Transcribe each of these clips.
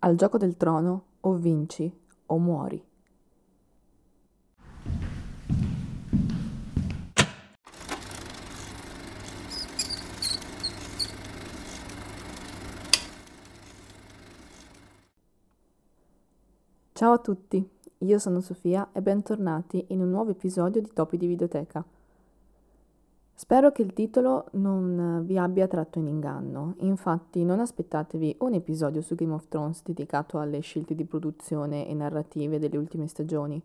Al gioco del trono o vinci o muori. Ciao a tutti, io sono Sofia e bentornati in un nuovo episodio di Topi di Videoteca. Spero che il titolo non vi abbia tratto in inganno, infatti non aspettatevi un episodio su Game of Thrones dedicato alle scelte di produzione e narrative delle ultime stagioni.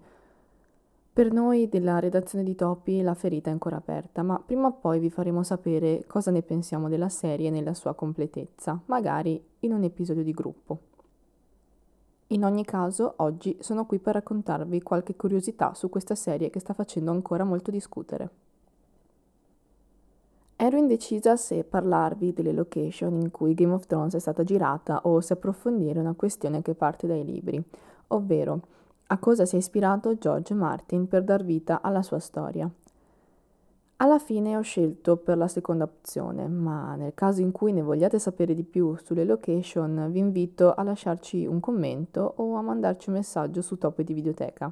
Per noi della redazione di Topi la ferita è ancora aperta, ma prima o poi vi faremo sapere cosa ne pensiamo della serie nella sua completezza, magari in un episodio di gruppo. In ogni caso, oggi sono qui per raccontarvi qualche curiosità su questa serie che sta facendo ancora molto discutere. Ero indecisa se parlarvi delle location in cui Game of Thrones è stata girata o se approfondire una questione che parte dai libri, ovvero a cosa si è ispirato George Martin per dar vita alla sua storia. Alla fine ho scelto per la seconda opzione, ma nel caso in cui ne vogliate sapere di più sulle location, vi invito a lasciarci un commento o a mandarci un messaggio su Top di Videoteca.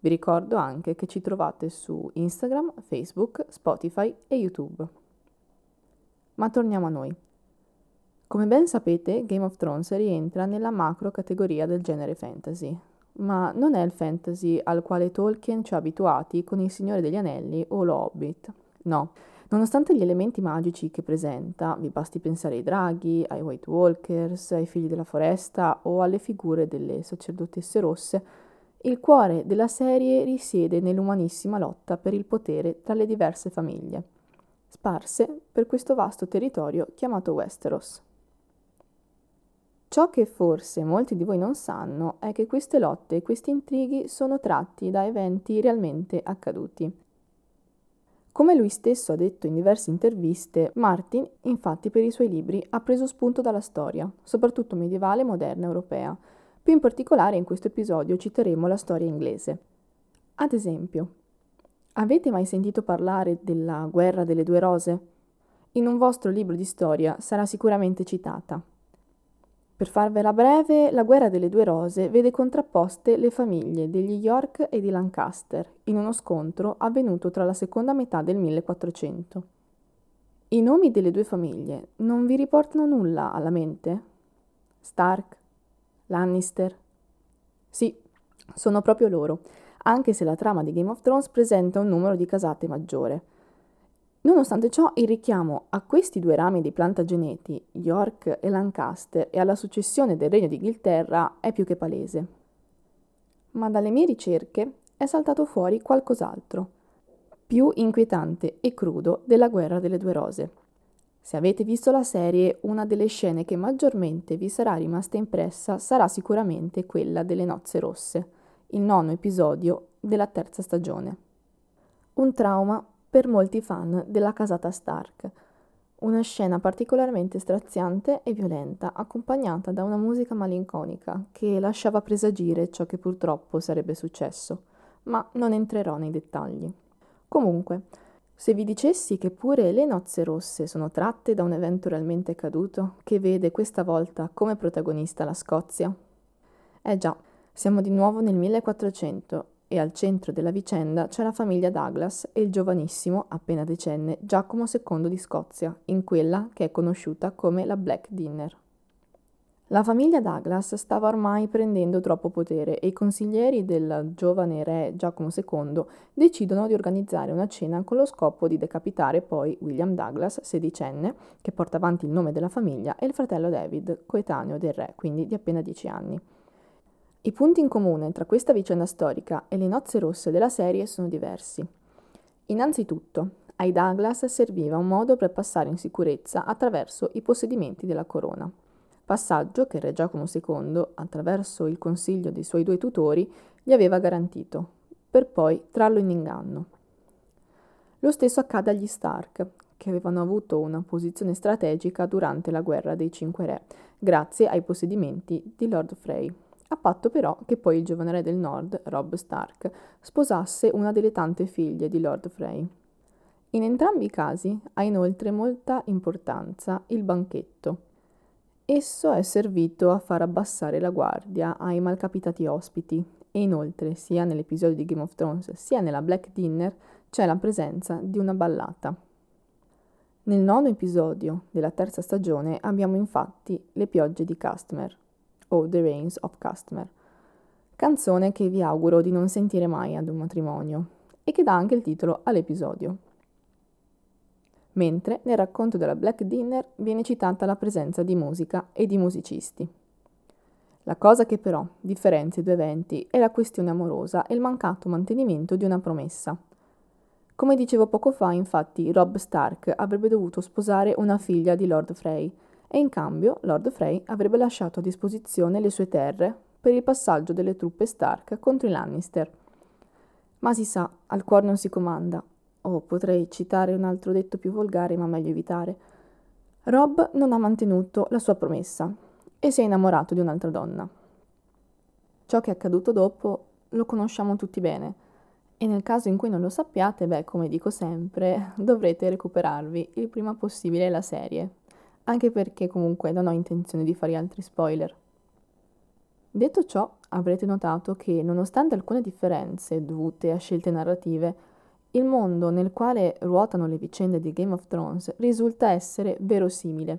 Vi ricordo anche che ci trovate su Instagram, Facebook, Spotify e YouTube. Ma torniamo a noi. Come ben sapete, Game of Thrones rientra nella macro categoria del genere fantasy, ma non è il fantasy al quale Tolkien ci ha abituati con Il Signore degli Anelli o Lo Hobbit. No, nonostante gli elementi magici che presenta, vi basti pensare ai draghi, ai White Walkers, ai figli della foresta o alle figure delle sacerdotesse rosse, il cuore della serie risiede nell'umanissima lotta per il potere tra le diverse famiglie sparse per questo vasto territorio chiamato Westeros. Ciò che forse molti di voi non sanno è che queste lotte e questi intrighi sono tratti da eventi realmente accaduti. Come lui stesso ha detto in diverse interviste, Martin, infatti, per i suoi libri ha preso spunto dalla storia, soprattutto medievale e moderna europea. Più in particolare in questo episodio citeremo la storia inglese. Ad esempio, Avete mai sentito parlare della guerra delle due rose? In un vostro libro di storia sarà sicuramente citata. Per farvela breve, la guerra delle due rose vede contrapposte le famiglie degli York e di Lancaster in uno scontro avvenuto tra la seconda metà del 1400. I nomi delle due famiglie non vi riportano nulla alla mente? Stark? Lannister? Sì, sono proprio loro anche se la trama di Game of Thrones presenta un numero di casate maggiore. Nonostante ciò, il richiamo a questi due rami di Plantageneti, York e Lancaster, e alla successione del Regno d'Inghilterra è più che palese. Ma dalle mie ricerche è saltato fuori qualcos'altro, più inquietante e crudo della guerra delle due rose. Se avete visto la serie, una delle scene che maggiormente vi sarà rimasta impressa sarà sicuramente quella delle nozze rosse il nono episodio della terza stagione. Un trauma per molti fan della casata Stark. Una scena particolarmente straziante e violenta, accompagnata da una musica malinconica che lasciava presagire ciò che purtroppo sarebbe successo, ma non entrerò nei dettagli. Comunque, se vi dicessi che pure le nozze rosse sono tratte da un evento realmente accaduto, che vede questa volta come protagonista la Scozia? Eh già, siamo di nuovo nel 1400 e al centro della vicenda c'è la famiglia Douglas e il giovanissimo, appena decenne, Giacomo II di Scozia, in quella che è conosciuta come la Black Dinner. La famiglia Douglas stava ormai prendendo troppo potere e i consiglieri del giovane re Giacomo II decidono di organizzare una cena con lo scopo di decapitare poi William Douglas, sedicenne, che porta avanti il nome della famiglia, e il fratello David, coetaneo del re, quindi di appena dieci anni. I punti in comune tra questa vicenda storica e le nozze rosse della serie sono diversi. Innanzitutto, ai Douglas serviva un modo per passare in sicurezza attraverso i possedimenti della corona, passaggio che Re Giacomo II, attraverso il consiglio dei suoi due tutori, gli aveva garantito, per poi trarlo in inganno. Lo stesso accade agli Stark, che avevano avuto una posizione strategica durante la guerra dei Cinque Re, grazie ai possedimenti di Lord Frey a patto però che poi il giovane re del nord, Robb Stark, sposasse una delle tante figlie di Lord Frey. In entrambi i casi ha inoltre molta importanza il banchetto. Esso è servito a far abbassare la guardia ai malcapitati ospiti e inoltre, sia nell'episodio di Game of Thrones sia nella Black Dinner, c'è la presenza di una ballata. Nel nono episodio della terza stagione abbiamo infatti Le piogge di Customer, o The Rains of Customer, canzone che vi auguro di non sentire mai ad un matrimonio e che dà anche il titolo all'episodio mentre nel racconto della Black Dinner viene citata la presenza di musica e di musicisti. La cosa che però differenzia i due eventi è la questione amorosa e il mancato mantenimento di una promessa. Come dicevo poco fa, infatti, Rob Stark avrebbe dovuto sposare una figlia di Lord Frey e in cambio Lord Frey avrebbe lasciato a disposizione le sue terre per il passaggio delle truppe Stark contro i Lannister. Ma si sa, al cuore non si comanda o potrei citare un altro detto più volgare, ma meglio evitare. Rob non ha mantenuto la sua promessa e si è innamorato di un'altra donna. Ciò che è accaduto dopo lo conosciamo tutti bene e nel caso in cui non lo sappiate, beh, come dico sempre, dovrete recuperarvi il prima possibile la serie, anche perché comunque non ho intenzione di fare altri spoiler. Detto ciò, avrete notato che nonostante alcune differenze dovute a scelte narrative, il mondo nel quale ruotano le vicende di Game of Thrones risulta essere verosimile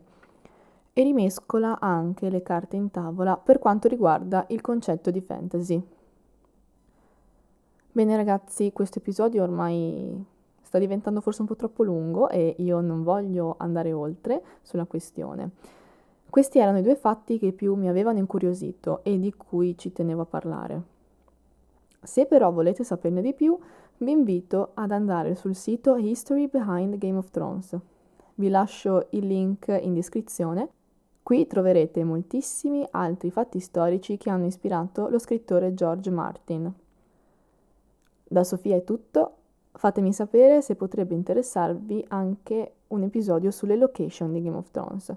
e rimescola anche le carte in tavola per quanto riguarda il concetto di fantasy. Bene ragazzi, questo episodio ormai sta diventando forse un po' troppo lungo e io non voglio andare oltre sulla questione. Questi erano i due fatti che più mi avevano incuriosito e di cui ci tenevo a parlare. Se però volete saperne di più, vi invito ad andare sul sito History Behind Game of Thrones. Vi lascio il link in descrizione. Qui troverete moltissimi altri fatti storici che hanno ispirato lo scrittore George Martin. Da Sofia è tutto, fatemi sapere se potrebbe interessarvi anche un episodio sulle location di Game of Thrones.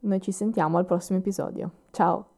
Noi ci sentiamo al prossimo episodio. Ciao!